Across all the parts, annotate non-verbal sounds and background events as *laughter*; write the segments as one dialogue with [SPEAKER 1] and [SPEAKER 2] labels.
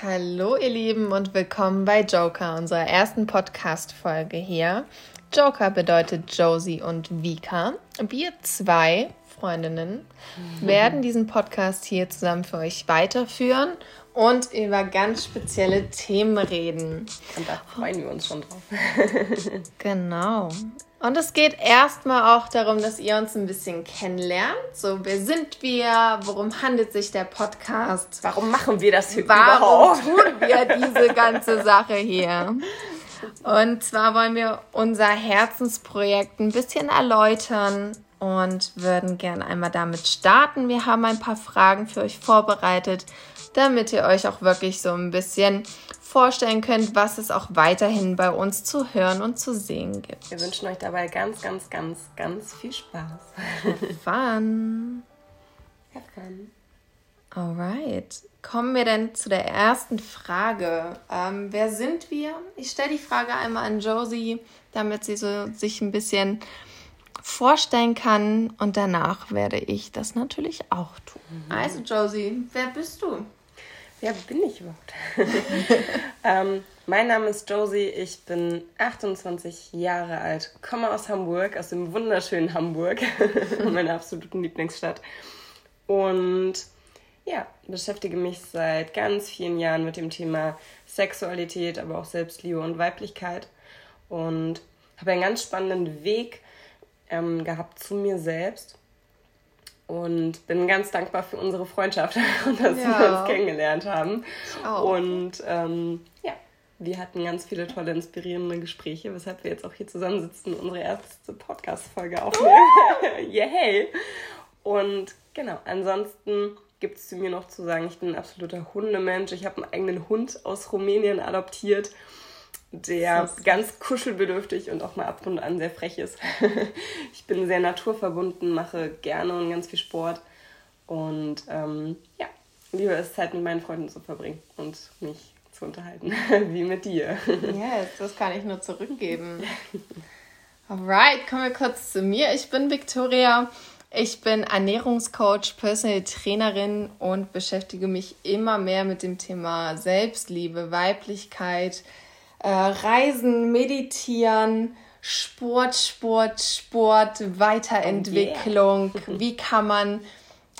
[SPEAKER 1] Hallo ihr Lieben und willkommen bei Joker, unserer ersten Podcast-Folge hier. Joker bedeutet Josie und Vika. Wir zwei Freundinnen werden diesen Podcast hier zusammen für euch weiterführen und über ganz spezielle Themen reden.
[SPEAKER 2] Und da freuen wir uns schon drauf. *laughs*
[SPEAKER 1] genau. Und es geht erstmal auch darum, dass ihr uns ein bisschen kennenlernt. So, wer sind wir? Worum handelt sich der Podcast?
[SPEAKER 2] Warum machen wir das
[SPEAKER 1] hier Warum überhaupt? tun wir *laughs* diese ganze Sache hier? Und zwar wollen wir unser Herzensprojekt ein bisschen erläutern und würden gerne einmal damit starten. Wir haben ein paar Fragen für euch vorbereitet, damit ihr euch auch wirklich so ein bisschen vorstellen könnt, was es auch weiterhin bei uns zu hören und zu sehen gibt.
[SPEAKER 2] Wir wünschen euch dabei ganz, ganz, ganz, ganz viel Spaß.
[SPEAKER 1] Have fun.
[SPEAKER 2] Have fun.
[SPEAKER 1] Alright. Kommen wir denn zu der ersten Frage. Ähm, wer sind wir? Ich stelle die Frage einmal an Josie, damit sie so sich ein bisschen vorstellen kann und danach werde ich das natürlich auch tun. Mhm. Also Josie, wer bist du?
[SPEAKER 2] Wer bin ich überhaupt? *laughs* ähm, mein Name ist Josie, ich bin 28 Jahre alt, komme aus Hamburg, aus dem wunderschönen Hamburg, *laughs* meiner absoluten Lieblingsstadt. Und ja, beschäftige mich seit ganz vielen Jahren mit dem Thema Sexualität, aber auch Selbstliebe und Weiblichkeit. Und habe einen ganz spannenden Weg ähm, gehabt zu mir selbst und bin ganz dankbar für unsere Freundschaft *laughs* und dass ja. wir uns kennengelernt haben. Und ähm, ja, wir hatten ganz viele tolle, inspirierende Gespräche, weshalb wir jetzt auch hier zusammensitzen und unsere erste Podcast-Folge aufnehmen. Uh! *laughs* Yay! Und genau, ansonsten gibt es zu mir noch zu sagen, ich bin ein absoluter Hundemensch. Ich habe einen eigenen Hund aus Rumänien adoptiert der ganz kuschelbedürftig und auch mal ab und an sehr frech ist. *laughs* ich bin sehr naturverbunden, mache gerne und ganz viel Sport und ähm, ja, liebe es Zeit mit meinen Freunden zu verbringen und mich zu unterhalten, *laughs* wie mit dir. *laughs*
[SPEAKER 1] Yes, das kann ich nur zurückgeben. Alright, kommen wir kurz zu mir. Ich bin Victoria. Ich bin Ernährungscoach, Personal Trainerin und beschäftige mich immer mehr mit dem Thema Selbstliebe, Weiblichkeit, äh, Reisen, Meditieren, Sport, Sport, Sport, Weiterentwicklung. Oh yeah. *laughs* Wie kann man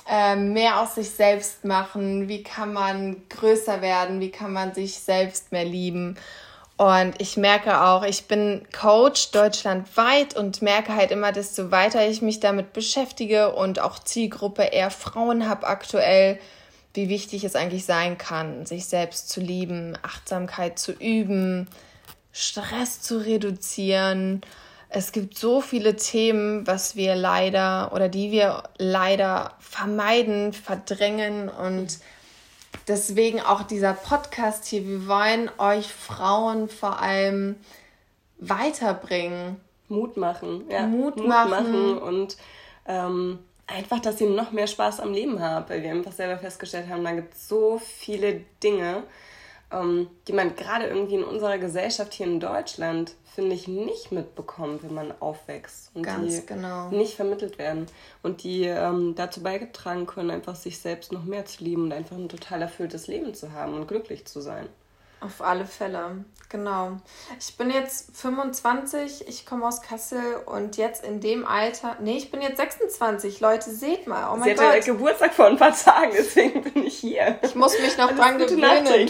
[SPEAKER 1] äh, mehr aus sich selbst machen? Wie kann man größer werden? Wie kann man sich selbst mehr lieben? Und ich merke auch, ich bin Coach deutschlandweit und merke halt immer, desto weiter ich mich damit beschäftige und auch Zielgruppe eher Frauen habe aktuell, wie wichtig es eigentlich sein kann, sich selbst zu lieben, Achtsamkeit zu üben, Stress zu reduzieren. Es gibt so viele Themen, was wir leider oder die wir leider vermeiden, verdrängen und deswegen auch dieser Podcast hier. Wir wollen euch Frauen vor allem weiterbringen.
[SPEAKER 2] Mut machen,
[SPEAKER 1] ja. Mut, Mut machen. machen
[SPEAKER 2] und ähm, einfach, dass ihr noch mehr Spaß am Leben habt, weil wir einfach selber festgestellt haben, da gibt es so viele Dinge, ähm, die man gerade irgendwie in unserer Gesellschaft hier in Deutschland, finde ich, nicht mitbekommt, wenn man aufwächst. Und
[SPEAKER 1] Ganz
[SPEAKER 2] die
[SPEAKER 1] genau.
[SPEAKER 2] nicht vermittelt werden. Und die ähm, dazu beigetragen können, einfach sich selbst noch mehr zu lieben und einfach ein total erfülltes Leben zu haben und glücklich zu sein.
[SPEAKER 1] Auf alle Fälle, genau. Ich bin jetzt 25, ich komme aus Kassel und jetzt in dem Alter, nee, ich bin jetzt 26, Leute, seht mal, oh mein
[SPEAKER 2] Sie
[SPEAKER 1] Gott.
[SPEAKER 2] hatte Geburtstag vor ein paar Tagen, deswegen bin ich hier.
[SPEAKER 1] Ich muss mich noch dran gewöhnen. *laughs*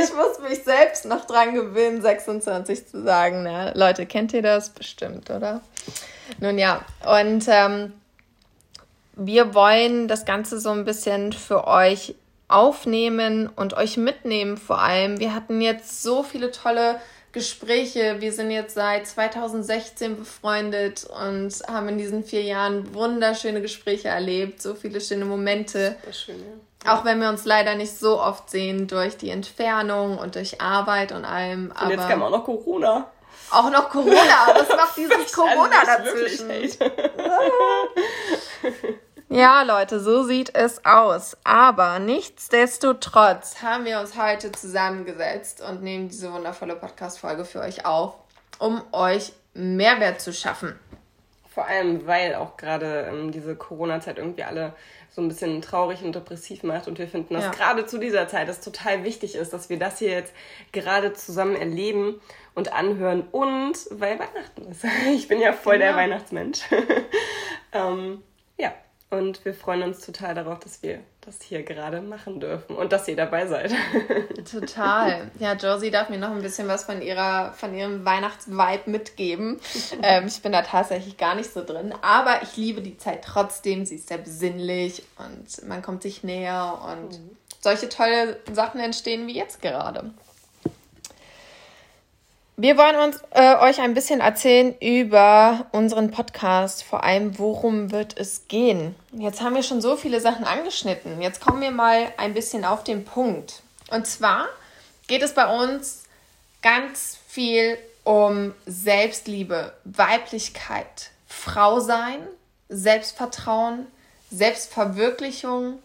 [SPEAKER 1] ich muss mich selbst noch dran gewöhnen, 26 zu sagen. Ne? Leute, kennt ihr das? Bestimmt, oder? Nun ja, und ähm, wir wollen das Ganze so ein bisschen für euch aufnehmen und euch mitnehmen vor allem. Wir hatten jetzt so viele tolle Gespräche. Wir sind jetzt seit 2016 befreundet und haben in diesen vier Jahren wunderschöne Gespräche erlebt, so viele schöne Momente.
[SPEAKER 2] Schön, ja.
[SPEAKER 1] Auch wenn wir uns leider nicht so oft sehen durch die Entfernung und durch Arbeit und allem.
[SPEAKER 2] Und jetzt kam auch noch Corona.
[SPEAKER 1] Auch noch Corona. Was macht dieses *laughs* Corona dazwischen? *laughs* *laughs* Ja, Leute, so sieht es aus. Aber nichtsdestotrotz haben wir uns heute zusammengesetzt und nehmen diese wundervolle Podcast-Folge für euch auf, um euch Mehrwert zu schaffen.
[SPEAKER 2] vor allem, weil auch gerade ähm, diese Corona-Zeit irgendwie alle so ein bisschen traurig und depressiv macht. Und wir finden, dass ja. gerade zu dieser Zeit es total wichtig ist, dass wir das hier jetzt gerade zusammen erleben und anhören. Und weil Weihnachten ist. *laughs* Ich bin ja voll ja. der Weihnachtsmensch. *laughs* ähm, ja, und wir freuen uns total darauf, dass wir das hier gerade machen dürfen und dass ihr dabei seid. *laughs*
[SPEAKER 1] Total. Ja, Josie darf mir noch ein bisschen was von ihrer, von ihrem Weihnachtsvibe mitgeben. *laughs* Ähm, ich bin da tatsächlich gar nicht so drin, aber ich liebe die Zeit trotzdem. Sie ist sehr besinnlich und man kommt sich näher und mhm. solche tolle Sachen entstehen wie jetzt gerade. Wir wollen uns äh, euch ein bisschen erzählen über unseren Podcast, vor allem worum wird es gehen. Jetzt haben wir schon so viele Sachen angeschnitten. Jetzt kommen wir mal ein bisschen auf den Punkt. Und zwar geht es bei uns ganz viel um Selbstliebe, Weiblichkeit, Frau sein, Selbstvertrauen, Selbstverwirklichung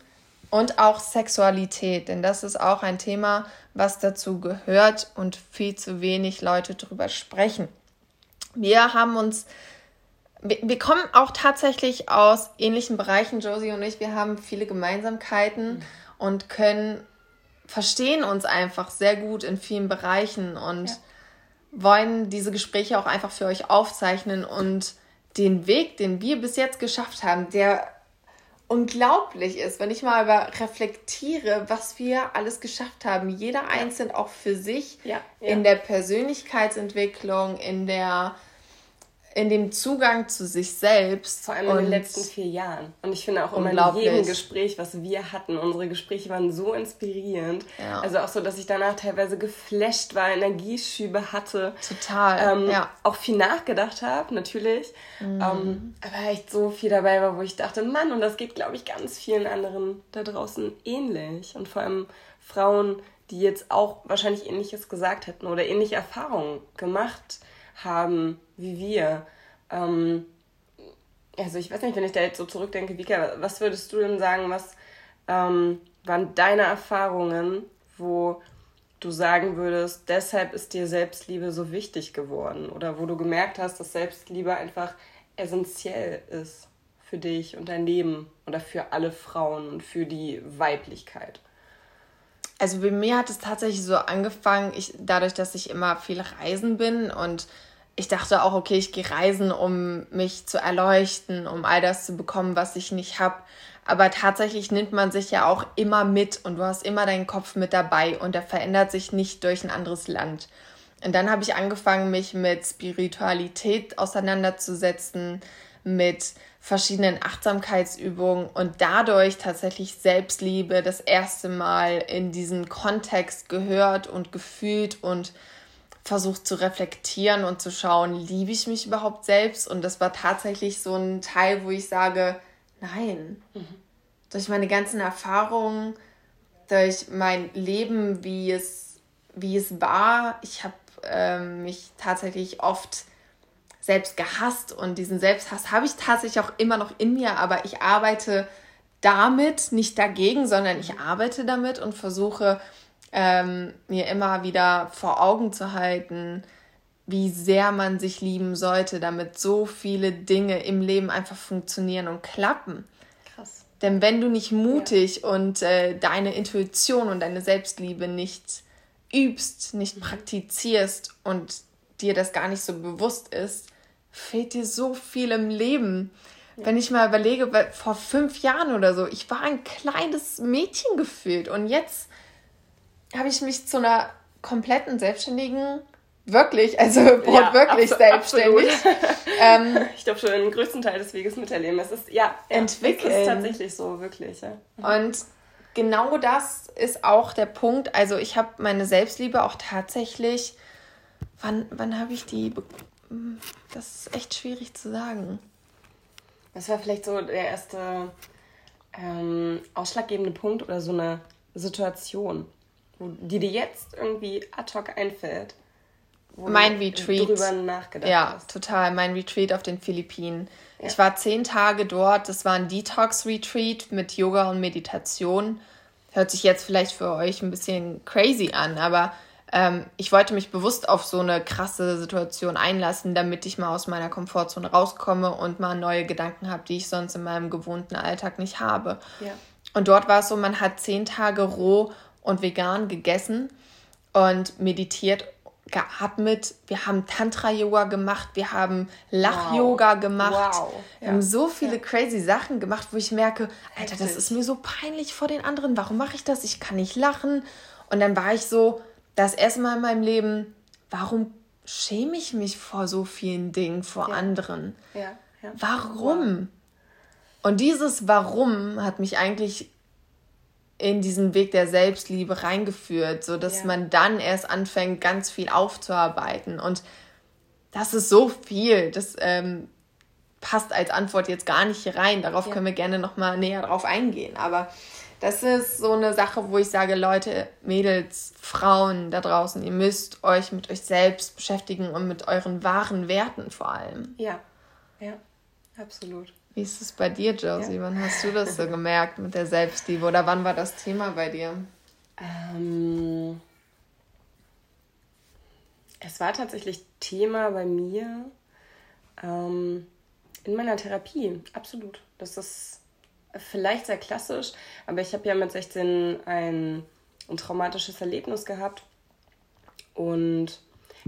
[SPEAKER 1] und auch Sexualität, denn das ist auch ein Thema, was dazu gehört und viel zu wenig Leute darüber sprechen. Wir haben uns, wir, wir kommen auch tatsächlich aus ähnlichen Bereichen, Josie und ich. Wir haben viele Gemeinsamkeiten mhm. und können verstehen uns einfach sehr gut in vielen Bereichen und ja. wollen diese Gespräche auch einfach für euch aufzeichnen und den Weg, den wir bis jetzt geschafft haben, der unglaublich ist, wenn ich mal reflektiere, was wir alles geschafft haben. Jeder ja. einzeln auch für sich ja, in der Persönlichkeitsentwicklung, in der in dem Zugang zu sich selbst.
[SPEAKER 2] Vor allem in den letzten vier Jahren. Und ich finde auch immer in jedem Gespräch, was wir hatten, unsere Gespräche waren so inspirierend. Ja. Also auch so, dass ich danach teilweise geflasht war, Energieschübe hatte. Total. Ähm, ja. Auch viel nachgedacht habe, natürlich. Mhm. Ähm, aber echt so viel dabei war, wo ich dachte, Mann, und das geht, glaube ich, ganz vielen anderen da draußen ähnlich. Und vor allem Frauen, die jetzt auch wahrscheinlich ähnliches gesagt hätten oder ähnliche Erfahrungen gemacht haben wie wir. Ähm, also ich weiß nicht, wenn ich da jetzt so zurückdenke, Vika, was würdest du denn sagen, was ähm, waren deine Erfahrungen, wo du sagen würdest, deshalb ist dir Selbstliebe so wichtig geworden oder wo du gemerkt hast, dass Selbstliebe einfach essentiell ist für dich und dein Leben oder für alle Frauen und für die Weiblichkeit?
[SPEAKER 1] Also bei mir hat es tatsächlich so angefangen, ich, dadurch, dass ich immer viel reisen bin und ich dachte auch, okay, ich gehe reisen, um mich zu erleuchten, um all das zu bekommen, was ich nicht habe. Aber tatsächlich nimmt man sich ja auch immer mit und du hast immer deinen Kopf mit dabei und der verändert sich nicht durch ein anderes Land. Und dann habe ich angefangen, mich mit Spiritualität auseinanderzusetzen, mit verschiedenen Achtsamkeitsübungen und dadurch tatsächlich Selbstliebe das erste Mal in diesen Kontext gehört und gefühlt und versucht zu reflektieren und zu schauen, liebe ich mich überhaupt selbst? Und das war tatsächlich so ein Teil, wo ich sage, nein. Mhm. Durch meine ganzen Erfahrungen, durch mein Leben, wie es, wie es war, ich habe ähm, mich tatsächlich oft selbst gehasst und diesen Selbsthass habe ich tatsächlich auch immer noch in mir, aber ich arbeite damit, nicht dagegen, sondern ich arbeite damit und versuche ähm, mir immer wieder vor Augen zu halten, wie sehr man sich lieben sollte, damit so viele Dinge im Leben einfach funktionieren und klappen. Krass. Denn wenn du nicht mutig ja. und äh, deine Intuition und deine Selbstliebe nicht übst, nicht mhm. praktizierst und dir das gar nicht so bewusst ist, fehlt dir so viel im Leben. Ja. Wenn ich mal überlege, vor fünf Jahren oder so, ich war ein kleines Mädchen gefühlt und jetzt habe ich mich zu einer kompletten Selbstständigen wirklich, also ja, *laughs* wirklich abso selbstständig.
[SPEAKER 2] ähm, *laughs* ich glaube schon den größten Teil des Weges miterleben. Es ist ja entwickeln. Es ist tatsächlich so, wirklich. Ja.
[SPEAKER 1] Und genau das ist auch der Punkt. Also ich habe meine Selbstliebe auch tatsächlich. Wann, wann habe ich die? Das ist echt schwierig zu sagen.
[SPEAKER 2] Das war vielleicht so der erste ähm, ausschlaggebende Punkt oder so eine Situation die dir jetzt irgendwie ad hoc einfällt? mein Retreat.
[SPEAKER 1] Drüber nachgedacht ja, hast. total. Mein Retreat auf den Philippinen. Ja. Ich war zehn Tage dort. Das war ein Detox-Retreat mit Yoga und Meditation. Hört sich jetzt vielleicht für euch ein bisschen crazy an, aber ähm, ich wollte mich bewusst auf so eine krasse Situation einlassen, damit ich mal aus meiner Komfortzone rauskomme und mal neue Gedanken habe, die ich sonst in meinem gewohnten Alltag nicht habe. Ja. Und dort war es so, man hat zehn Tage roh und vegan gegessen und meditiert geatmet, wir haben Tantra-Yoga gemacht, wir haben Lach-Yoga wow. gemacht. Wow. Wir ja. haben so viele ja. crazy Sachen gemacht, wo ich merke, Alter, das ist mir so peinlich vor den anderen. Warum mache ich das? Ich kann nicht lachen. Und dann war ich so, das erste Mal in meinem Leben, warum schäme ich mich vor so vielen Dingen, vor ja. anderen? Warum? Wow. Und dieses Warum hat mich eigentlich in diesen Weg der Selbstliebe reingeführt, so dass ja. man dann erst anfängt, ganz viel aufzuarbeiten. Und das ist so viel. Das ähm, passt als Antwort jetzt gar nicht hier rein. Darauf ja. können wir gerne noch mal näher drauf eingehen. Aber das ist so eine Sache, wo ich sage, Leute, Mädels, Frauen da draußen, ihr müsst euch mit euch selbst beschäftigen und mit euren wahren Werten vor allem.
[SPEAKER 2] Ja, ja, absolut.
[SPEAKER 1] Wie ist es bei dir, Josie? Ja. Wann hast du das so *laughs* gemerkt mit der Selbstliebe? Oder wann war das Thema bei dir?
[SPEAKER 2] Ähm, es war tatsächlich Thema bei mir ähm, in meiner Therapie. Absolut. Das ist vielleicht sehr klassisch, aber ich habe ja mit 16 ein, ein traumatisches Erlebnis gehabt. Und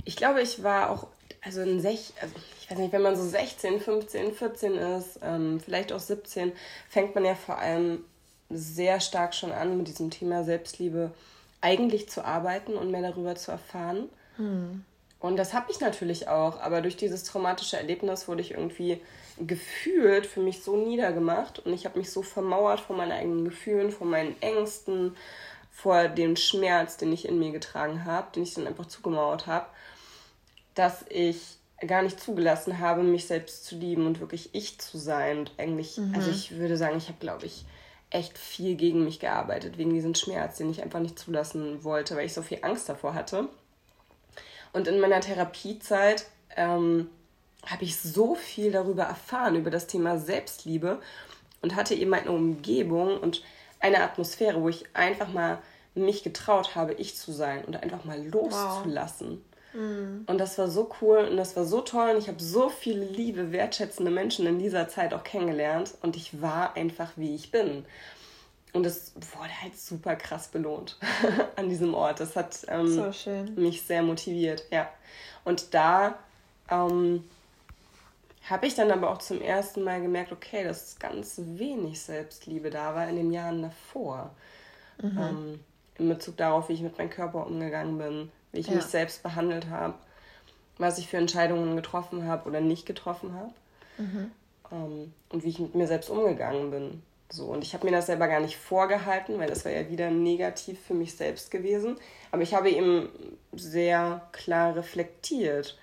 [SPEAKER 2] ich glaube, ich war auch also in sech, also ich weiß nicht, wenn man so 16, 15, 14 ist, ähm, vielleicht auch 17, fängt man ja vor allem sehr stark schon an, mit diesem Thema Selbstliebe eigentlich zu arbeiten und mehr darüber zu erfahren. Hm. Und das habe ich natürlich auch, aber durch dieses traumatische Erlebnis wurde ich irgendwie gefühlt für mich so niedergemacht und ich habe mich so vermauert vor meinen eigenen Gefühlen, vor meinen Ängsten, vor dem Schmerz, den ich in mir getragen habe, den ich dann einfach zugemauert habe dass ich gar nicht zugelassen habe, mich selbst zu lieben und wirklich ich zu sein. Und eigentlich, mhm. also ich würde sagen, ich habe, glaube ich, echt viel gegen mich gearbeitet, wegen diesem Schmerz, den ich einfach nicht zulassen wollte, weil ich so viel Angst davor hatte. Und in meiner Therapiezeit ähm, habe ich so viel darüber erfahren, über das Thema Selbstliebe und hatte eben eine Umgebung und eine Atmosphäre, wo ich einfach mal mich getraut habe, ich zu sein und einfach mal loszulassen. Wow. Mhm. Und das war so cool und das war so toll und ich habe so viele liebe, wertschätzende Menschen in dieser Zeit auch kennengelernt und ich war einfach, wie ich bin. Und es wurde halt super krass belohnt *laughs* an diesem Ort. Das hat ähm, so mich sehr motiviert, ja. Und da ähm, habe ich dann aber auch zum ersten Mal gemerkt, okay, dass ganz wenig Selbstliebe da war in den Jahren davor. Mhm. Ähm, in Bezug darauf, wie ich mit meinem Körper umgegangen bin, wie ich ja. mich selbst behandelt habe, was ich für Entscheidungen getroffen habe oder nicht getroffen habe mhm. ähm, und wie ich mit mir selbst umgegangen bin. So, und ich habe mir das selber gar nicht vorgehalten, weil das war ja wieder negativ für mich selbst gewesen. Aber ich habe eben sehr klar reflektiert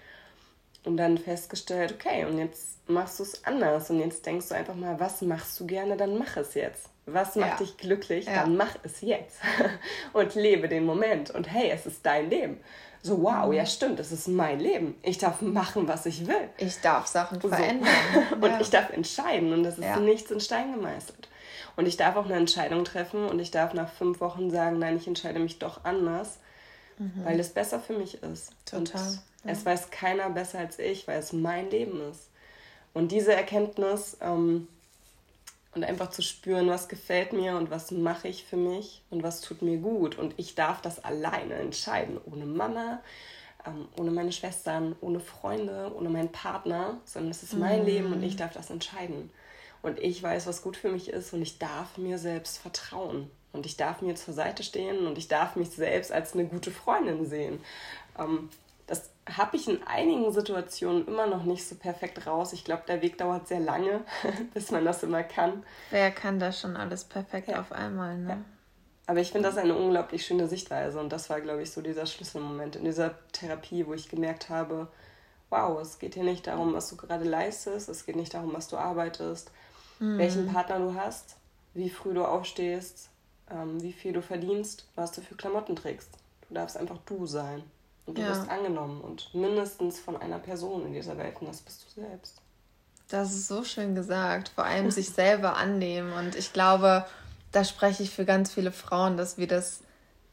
[SPEAKER 2] und dann festgestellt, okay, und jetzt machst du es anders. Und jetzt denkst du einfach mal, was machst du gerne, dann mach es jetzt. Was macht ja. dich glücklich? Ja. Dann mach es jetzt. *laughs* und lebe den Moment. Und hey, es ist dein Leben. So, wow, mhm. ja stimmt, es ist mein Leben. Ich darf machen, was ich will.
[SPEAKER 1] Ich darf Sachen so. verändern. *laughs*
[SPEAKER 2] und ja. ich darf entscheiden. Und das ist nichts in Stein gemeißelt. Und ich darf auch eine Entscheidung treffen und ich darf nach fünf Wochen sagen, nein, ich entscheide mich doch anders, mhm. weil es besser für mich ist. Total. Und es weiß keiner besser als ich, weil es mein Leben ist. Und diese Erkenntnis ähm, und einfach zu spüren, was gefällt mir und was mache ich für mich und was tut mir gut. Und ich darf das alleine entscheiden, ohne Mama, ähm, ohne meine Schwestern, ohne Freunde, ohne meinen Partner, sondern es ist mein mm. Leben und ich darf das entscheiden. Und ich weiß, was gut für mich ist und ich darf mir selbst vertrauen. Und ich darf mir zur Seite stehen und ich darf mich selbst als eine gute Freundin sehen. Ähm, das habe ich in einigen Situationen immer noch nicht so perfekt raus. Ich glaube, der Weg dauert sehr lange, *laughs* bis man das immer kann.
[SPEAKER 1] Wer kann das schon alles perfekt ja. auf einmal, ne? Ja.
[SPEAKER 2] Aber ich finde das eine unglaublich schöne Sichtweise und das war, glaube ich, so dieser Schlüsselmoment in dieser Therapie, wo ich gemerkt habe, wow, es geht hier nicht darum, was du gerade leistest, es geht nicht darum, was du arbeitest, mhm. welchen Partner du hast, wie früh du aufstehst, ähm, wie viel du verdienst, was du für Klamotten trägst. Du darfst einfach du sein. Und du ja. bist angenommen und mindestens von einer Person in dieser Welt und das bist du selbst.
[SPEAKER 1] Das ist so schön gesagt. Vor allem sich *laughs* selber annehmen. Und ich glaube, da spreche ich für ganz viele Frauen, dass wir das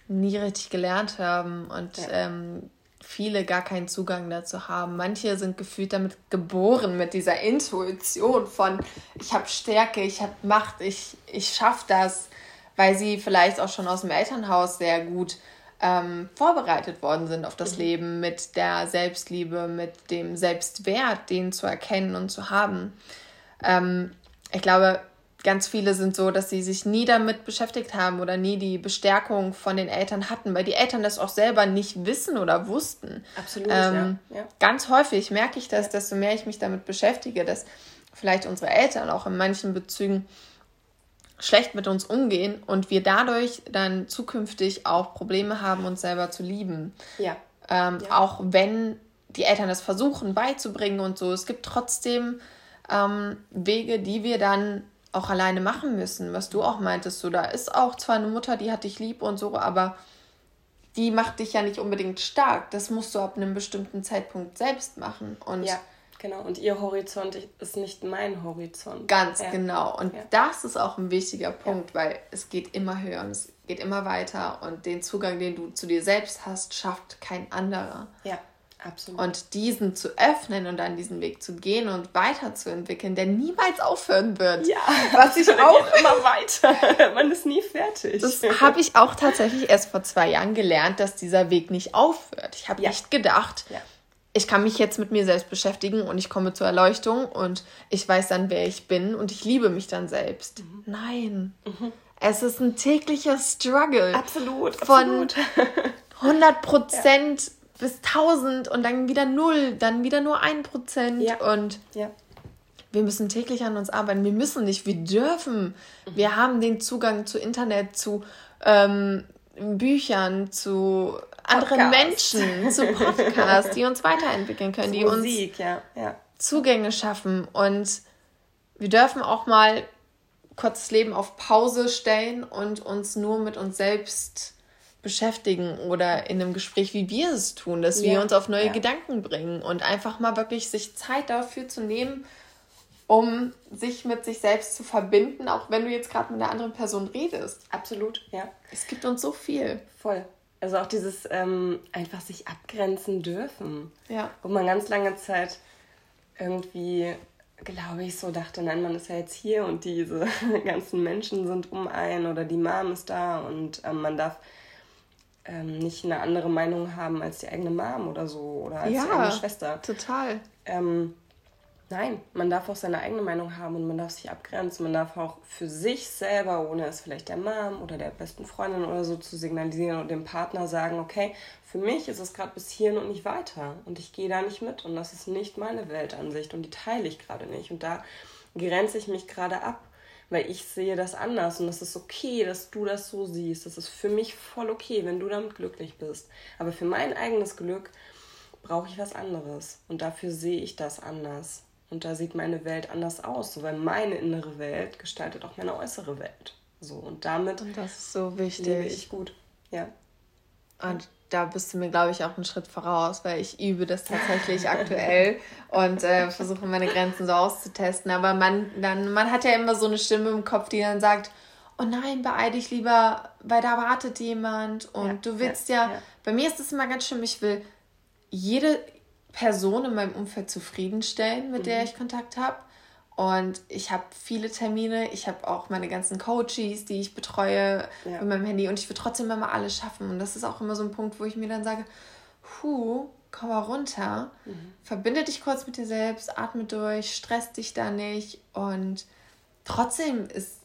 [SPEAKER 1] nie richtig gelernt haben und ja. ähm, viele gar keinen Zugang dazu haben. Manche sind gefühlt damit geboren, mit dieser Intuition von ich habe Stärke, ich habe Macht, ich, ich schaffe das, weil sie vielleicht auch schon aus dem Elternhaus sehr gut ähm, vorbereitet worden sind auf das mhm. Leben mit der Selbstliebe, mit dem Selbstwert, den zu erkennen und zu haben. Ähm, ich glaube, ganz viele sind so, dass sie sich nie damit beschäftigt haben oder nie die Bestärkung von den Eltern hatten, weil die Eltern das auch selber nicht wissen oder wussten. Absolut. Ähm, ja. Ja. Ganz häufig merke ich das, ja. desto mehr ich mich damit beschäftige, dass vielleicht unsere Eltern auch in manchen Bezügen schlecht mit uns umgehen und wir dadurch dann zukünftig auch Probleme haben, uns selber zu lieben. Ja. Ähm, auch wenn die Eltern das versuchen beizubringen und so, es gibt trotzdem ähm, Wege, die wir dann auch alleine machen müssen, was du auch meintest. So, da ist auch zwar eine Mutter, die hat dich lieb und so, aber die macht dich ja nicht unbedingt stark. Das musst du ab einem bestimmten Zeitpunkt selbst machen. Und
[SPEAKER 2] ja, genau. Und ihr Horizont ist nicht mein Horizont.
[SPEAKER 1] Ganz
[SPEAKER 2] ja.
[SPEAKER 1] genau. Und ja. das ist auch ein wichtiger Punkt, ja. weil es geht immer höher und es geht immer weiter. Und den Zugang, den du zu dir selbst hast, schafft kein anderer. Ja. Absolut. Und diesen zu öffnen und dann diesen Weg zu gehen und weiterzuentwickeln, der niemals aufhören wird. Ja, *laughs* was ich auch
[SPEAKER 2] immer weiter. Man ist nie fertig.
[SPEAKER 1] Das habe ich auch tatsächlich erst vor zwei Jahren gelernt, dass dieser Weg nicht aufhört. Ich habe nicht gedacht, ja. Ich kann mich jetzt mit mir selbst beschäftigen und ich komme zur Erleuchtung und ich weiß dann, wer ich bin und ich liebe mich dann selbst. Mhm. Nein. Mhm. Es ist ein täglicher Struggle. Absolut. Von absolut. *laughs* 100 Prozent. Ja bis 1000 und dann wieder null, dann wieder nur ein Prozent ja. und ja. wir müssen täglich an uns arbeiten. Wir müssen nicht, wir dürfen. Mhm. Wir haben den Zugang zu Internet, zu ähm, Büchern, zu anderen Menschen, zu Podcasts, die uns weiterentwickeln können, die Musik, uns ja. Ja. Zugänge schaffen und wir dürfen auch mal kurz das Leben auf Pause stellen und uns nur mit uns selbst beschäftigen oder in einem Gespräch, wie wir es tun, dass ja. wir uns auf neue ja. Gedanken bringen und einfach mal wirklich sich Zeit dafür zu nehmen, um sich mit sich selbst zu verbinden, auch wenn du jetzt gerade mit einer anderen Person redest.
[SPEAKER 2] Absolut, ja.
[SPEAKER 1] Es gibt uns so viel.
[SPEAKER 2] Voll. Also auch dieses ähm, einfach sich abgrenzen dürfen. Ja. Wo man ganz lange Zeit irgendwie, glaube ich, so dachte, nein, man ist ja jetzt hier und diese *laughs* ganzen Menschen sind um einen oder die Mom ist da und ähm, man darf ähm, nicht eine andere Meinung haben als die eigene Mom oder so oder als ja, die eigene Schwester. Total. Ähm, nein, man darf auch seine eigene Meinung haben und man darf sich abgrenzen. Man darf auch für sich selber, ohne es vielleicht der Mom oder der besten Freundin oder so zu signalisieren und dem Partner sagen, okay, für mich ist es gerade bis hierhin und nicht weiter und ich gehe da nicht mit und das ist nicht meine Weltansicht und die teile ich gerade nicht und da grenze ich mich gerade ab weil ich sehe das anders und es ist okay, dass du das so siehst. Das ist für mich voll okay, wenn du damit glücklich bist. Aber für mein eigenes Glück brauche ich was anderes und dafür sehe ich das anders. Und da sieht meine Welt anders aus, so, weil meine innere Welt gestaltet auch meine äußere Welt. So und damit
[SPEAKER 1] und das ist so wichtig.
[SPEAKER 2] lebe ich gut. Ja.
[SPEAKER 1] Und da bist du mir, glaube ich, auch einen Schritt voraus, weil ich übe das tatsächlich aktuell *laughs* und äh, versuche meine Grenzen so auszutesten. Aber man, dann, man hat ja immer so eine Stimme im Kopf, die dann sagt, oh nein, beeil dich lieber, weil da wartet jemand und ja, du willst ja, ja, bei mir ist es immer ganz schlimm, ich will jede Person in meinem Umfeld zufriedenstellen, mit mhm. der ich Kontakt habe. Und ich habe viele Termine, ich habe auch meine ganzen Coaches, die ich betreue ja. mit meinem Handy und ich will trotzdem immer alles schaffen. Und das ist auch immer so ein Punkt, wo ich mir dann sage, puh, komm mal runter, mhm. verbinde dich kurz mit dir selbst, atme durch, stress dich da nicht. Und trotzdem ist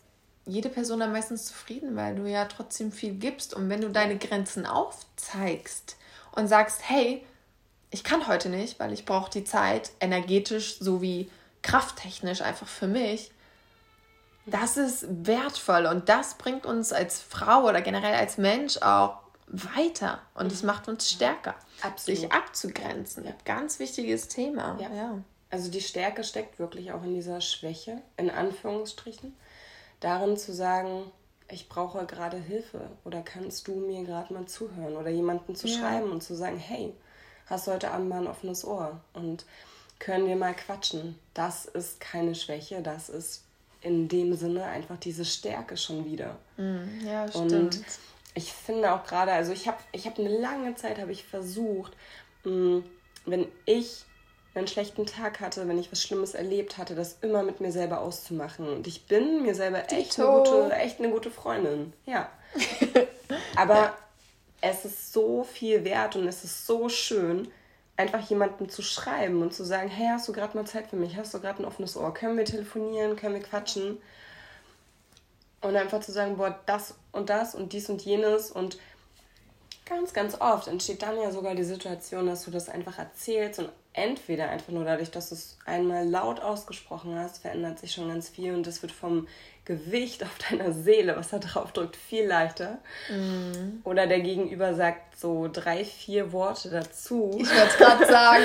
[SPEAKER 1] jede Person dann meistens zufrieden, weil du ja trotzdem viel gibst. Und wenn du deine Grenzen aufzeigst und sagst, hey, ich kann heute nicht, weil ich brauche die Zeit energetisch sowie krafttechnisch einfach für mich, das ist wertvoll und das bringt uns als Frau oder generell als Mensch auch weiter und es macht uns stärker, Absolut. sich abzugrenzen. Ja. Ganz wichtiges Thema. Ja. ja.
[SPEAKER 2] Also die Stärke steckt wirklich auch in dieser Schwäche, in Anführungsstrichen, darin zu sagen, ich brauche gerade Hilfe oder kannst du mir gerade mal zuhören oder jemanden zu ja. schreiben und zu sagen, hey, hast du heute Abend mal ein offenes Ohr und können wir mal quatschen. Das ist keine Schwäche, das ist in dem Sinne einfach diese Stärke schon wieder.
[SPEAKER 1] Mm, ja, stimmt. Und
[SPEAKER 2] ich finde auch gerade, also ich habe ich hab eine lange Zeit, habe ich versucht, mm, wenn ich einen schlechten Tag hatte, wenn ich was Schlimmes erlebt hatte, das immer mit mir selber auszumachen. Und ich bin mir selber echt eine gute, echt eine gute Freundin. Ja. *laughs* Aber ja. Es ist so viel wert und es ist so schön, einfach jemandem zu schreiben und zu sagen, hey, hast du gerade mal Zeit für mich? Hast du gerade ein offenes Ohr? Können wir telefonieren? Können wir quatschen? Und einfach zu sagen, boah, das und das und dies und jenes und ganz, ganz oft entsteht dann ja sogar die Situation, dass du das einfach erzählst und entweder einfach nur dadurch, dass du es einmal laut ausgesprochen hast, verändert sich schon ganz viel und das wird vom Gewicht auf deiner Seele, was da drauf drückt, viel leichter. Mm. Oder der Gegenüber sagt so drei, vier Worte dazu. Ich wollte es gerade sagen,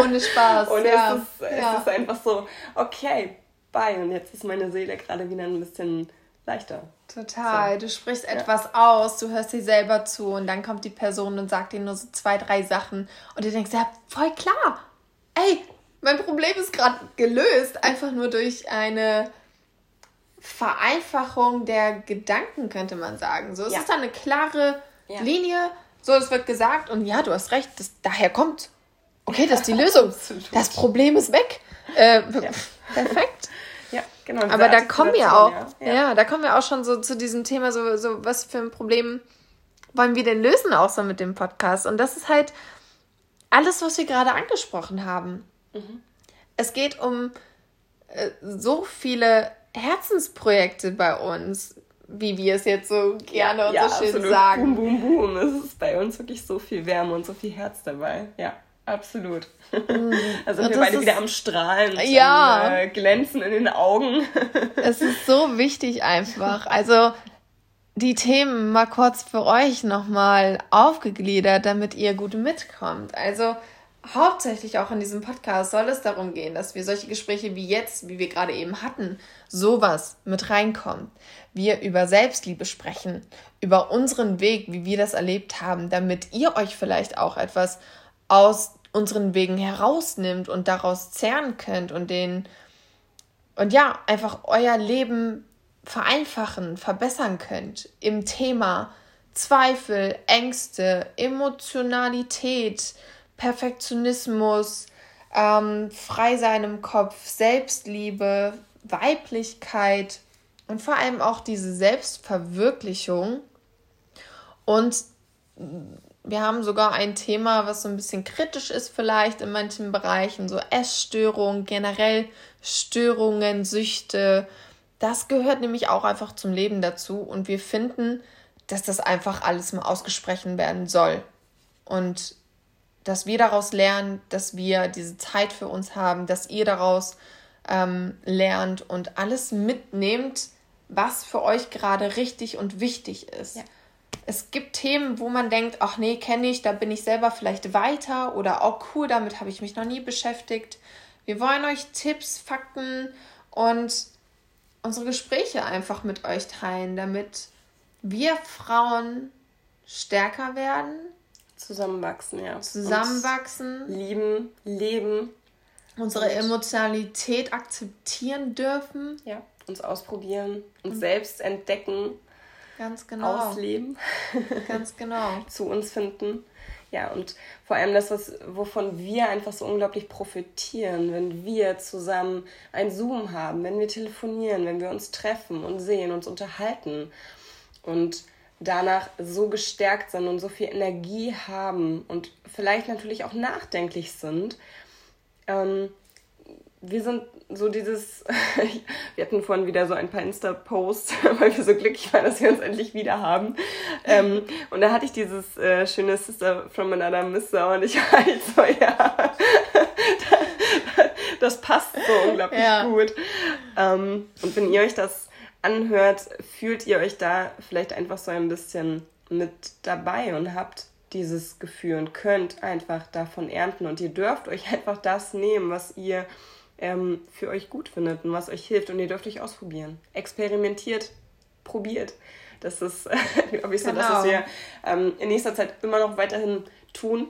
[SPEAKER 2] ohne Spaß. Und ja. es, ist, es ja. ist einfach so, okay, bye. Und jetzt ist meine Seele gerade wieder ein bisschen leichter.
[SPEAKER 1] Total. So. Du sprichst ja. etwas aus, du hörst dir selber zu und dann kommt die Person und sagt dir nur so zwei, drei Sachen und du denkst, ja, voll klar. Ey, mein Problem ist gerade gelöst, einfach nur durch eine Vereinfachung der Gedanken, könnte man sagen. So, es ja. ist da eine klare ja. Linie, so, es wird gesagt und ja, du hast recht, das, daher kommt. Okay, das ist die Lösung. das Problem ist weg. Äh, *laughs* perfekt. Ja, genau. Aber da kommen wir auch, ja. ja. da kommen wir auch schon so zu diesem Thema, so, so was für ein Problem wollen wir denn lösen auch so mit dem Podcast? Und das ist halt alles, was wir gerade angesprochen haben. Mhm. Es geht um äh, so viele Herzensprojekte bei uns, wie wir es jetzt so gerne ja, und ja, so schön
[SPEAKER 2] absolut. sagen. Boom, boom, boom. Es ist bei uns wirklich so viel Wärme und so viel Herz dabei. Ja. Absolut. Mm. Also sind wir beide wieder am Strahlen, ja. Am, äh, glänzen in den Augen. *laughs*
[SPEAKER 1] es ist so wichtig einfach. Also die Themen mal kurz für euch nochmal aufgegliedert, damit ihr gut mitkommt. Also hauptsächlich auch in diesem Podcast soll es darum gehen, dass wir solche Gespräche wie jetzt, wie wir gerade eben hatten, sowas mit reinkommen. Wir über Selbstliebe sprechen, über unseren Weg, wie wir das erlebt haben, damit ihr euch vielleicht auch etwas aus unseren Wegen herausnimmt und daraus zehren könnt und den und ja, einfach euer Leben vereinfachen, verbessern könnt im Thema Zweifel, Ängste, Emotionalität, Perfektionismus, ähm, frei sein im Kopf, Selbstliebe, Weiblichkeit und vor allem auch diese Selbstverwirklichung und wir haben sogar ein Thema, was so ein bisschen kritisch ist vielleicht in manchen Bereichen, so Essstörungen, generell Störungen, Süchte. Das gehört nämlich auch einfach zum Leben dazu und wir finden, dass das einfach alles mal ausgesprochen werden soll. Und dass wir daraus lernen, dass wir diese Zeit für uns haben, dass ihr daraus ähm, lernt und alles mitnehmt, was für euch gerade richtig und wichtig ist. Ja es gibt Themen, wo man denkt, ach nee, kenne ich, da bin ich selber vielleicht weiter oder auch oh, cool, damit habe ich mich noch nie beschäftigt. Wir wollen euch Tipps, Fakten und unsere Gespräche einfach mit euch teilen, damit wir Frauen stärker werden.
[SPEAKER 2] Zusammenwachsen, ja.
[SPEAKER 1] Zusammenwachsen.
[SPEAKER 2] Uns lieben, leben.
[SPEAKER 1] Unsere Emotionalität akzeptieren dürfen.
[SPEAKER 2] Ja, uns ausprobieren, uns und selbst entdecken Ganz genau. ausleben. *laughs* Ganz genau. zu uns finden. Ja, und vor allem das, was, wovon wir einfach so unglaublich profitieren, wenn wir zusammen ein Zoom haben, wenn wir telefonieren, wenn wir uns treffen und sehen, uns unterhalten und danach so gestärkt sind und so viel Energie haben und vielleicht natürlich auch nachdenklich sind. Ähm, wir sind so dieses, *laughs* wir hatten vorhin wieder so ein paar Insta-Posts, *laughs* weil wir so glücklich waren, dass wir uns endlich wieder haben. Ähm, und da hatte ich dieses äh, schöne Sister from Another Mister und ich *laughs* halt so, ja, das passt so unglaublich ja. gut. Ähm, und wenn ihr euch das anhört, fühlt ihr euch da vielleicht einfach so ein bisschen mit dabei und habt dieses Gefühl und könnt einfach davon ernten und ihr dürft euch *laughs* einfach das nehmen, was ihr ähm, für euch gut findet und was euch hilft. Und ihr dürft euch ausprobieren. Experimentiert, probiert. Das ist, *laughs* glaube ich, so, genau. dass wir ähm, in nächster Zeit immer noch weiterhin tun.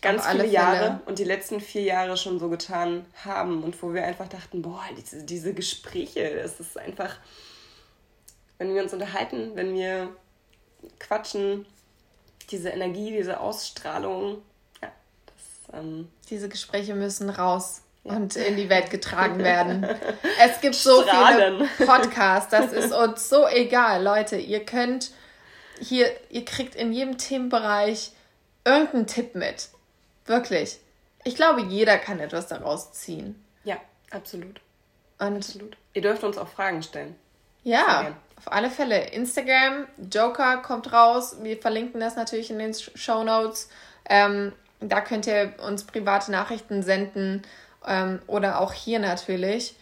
[SPEAKER 2] Ganz viele Jahre und die letzten vier Jahre schon so getan haben und wo wir einfach dachten, boah, diese, diese Gespräche, das ist einfach, wenn wir uns unterhalten, wenn wir quatschen, diese Energie, diese Ausstrahlung. Ja,
[SPEAKER 1] das, ähm diese Gespräche müssen raus ja. und in die Welt getragen *laughs* werden. es gibt so Strahlen. viele Podcasts, das ist uns so egal, Leute. Ihr könnt hier, ihr kriegt in jedem Themenbereich irgendeinen Tipp mit. Wirklich. Ich glaube, jeder kann etwas daraus ziehen.
[SPEAKER 2] Ja, absolut. Und absolut. Ihr dürft uns auch Fragen stellen.
[SPEAKER 1] Ja, auf alle Fälle. Instagram, Joker kommt raus. Wir verlinken das natürlich in den Show Notes. Ähm, da könnt ihr uns private Nachrichten senden ähm, oder auch hier natürlich.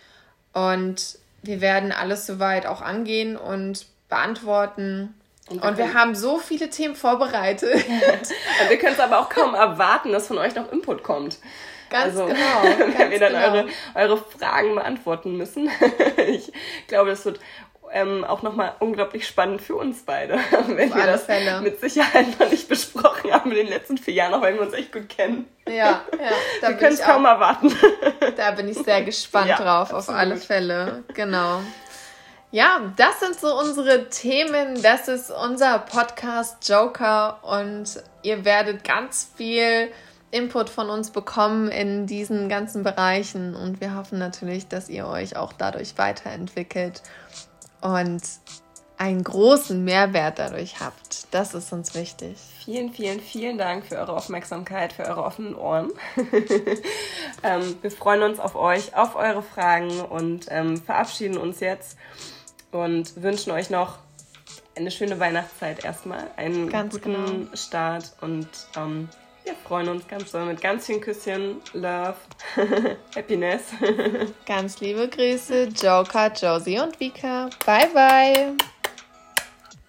[SPEAKER 1] Und wir werden alles soweit auch angehen und beantworten. Und, und wir haben so viele Themen vorbereitet. *laughs*
[SPEAKER 2] wir können es aber auch kaum erwarten, dass von euch noch Input kommt. Ganz also, genau. *laughs* Ganz wenn wir dann genau. eure, eure Fragen beantworten müssen. *laughs* ich glaube, das wird ähm, auch nochmal unglaublich spannend für uns beide, *laughs* wenn wir das Fälle. mit Sicherheit noch nicht besprochen haben in den letzten vier Jahren, auch wenn wir uns echt gut kennen. Ja, ja. *laughs* wir können es
[SPEAKER 1] kaum erwarten. *laughs* Da bin ich sehr gespannt ja, drauf, absolut. auf alle Fälle. Genau. Ja, das sind so unsere Themen. Das ist unser Podcast Joker und ihr werdet ganz viel Input von uns bekommen in diesen ganzen Bereichen und wir hoffen natürlich, dass ihr euch auch dadurch weiterentwickelt und einen großen Mehrwert dadurch habt. Das ist uns wichtig.
[SPEAKER 2] Vielen, vielen, vielen Dank für eure Aufmerksamkeit, für eure offenen Ohren. *laughs* ähm, wir freuen uns auf euch, auf eure Fragen und ähm, verabschieden uns jetzt und wünschen euch noch eine schöne Weihnachtszeit erstmal, einen ganz guten genau. Start und ähm, wir freuen uns ganz doll mit ganz vielen Küsschen, Love, *laughs* Happiness.
[SPEAKER 1] ganz liebe Grüße, Joker, Josie und Vika. Bye, bye.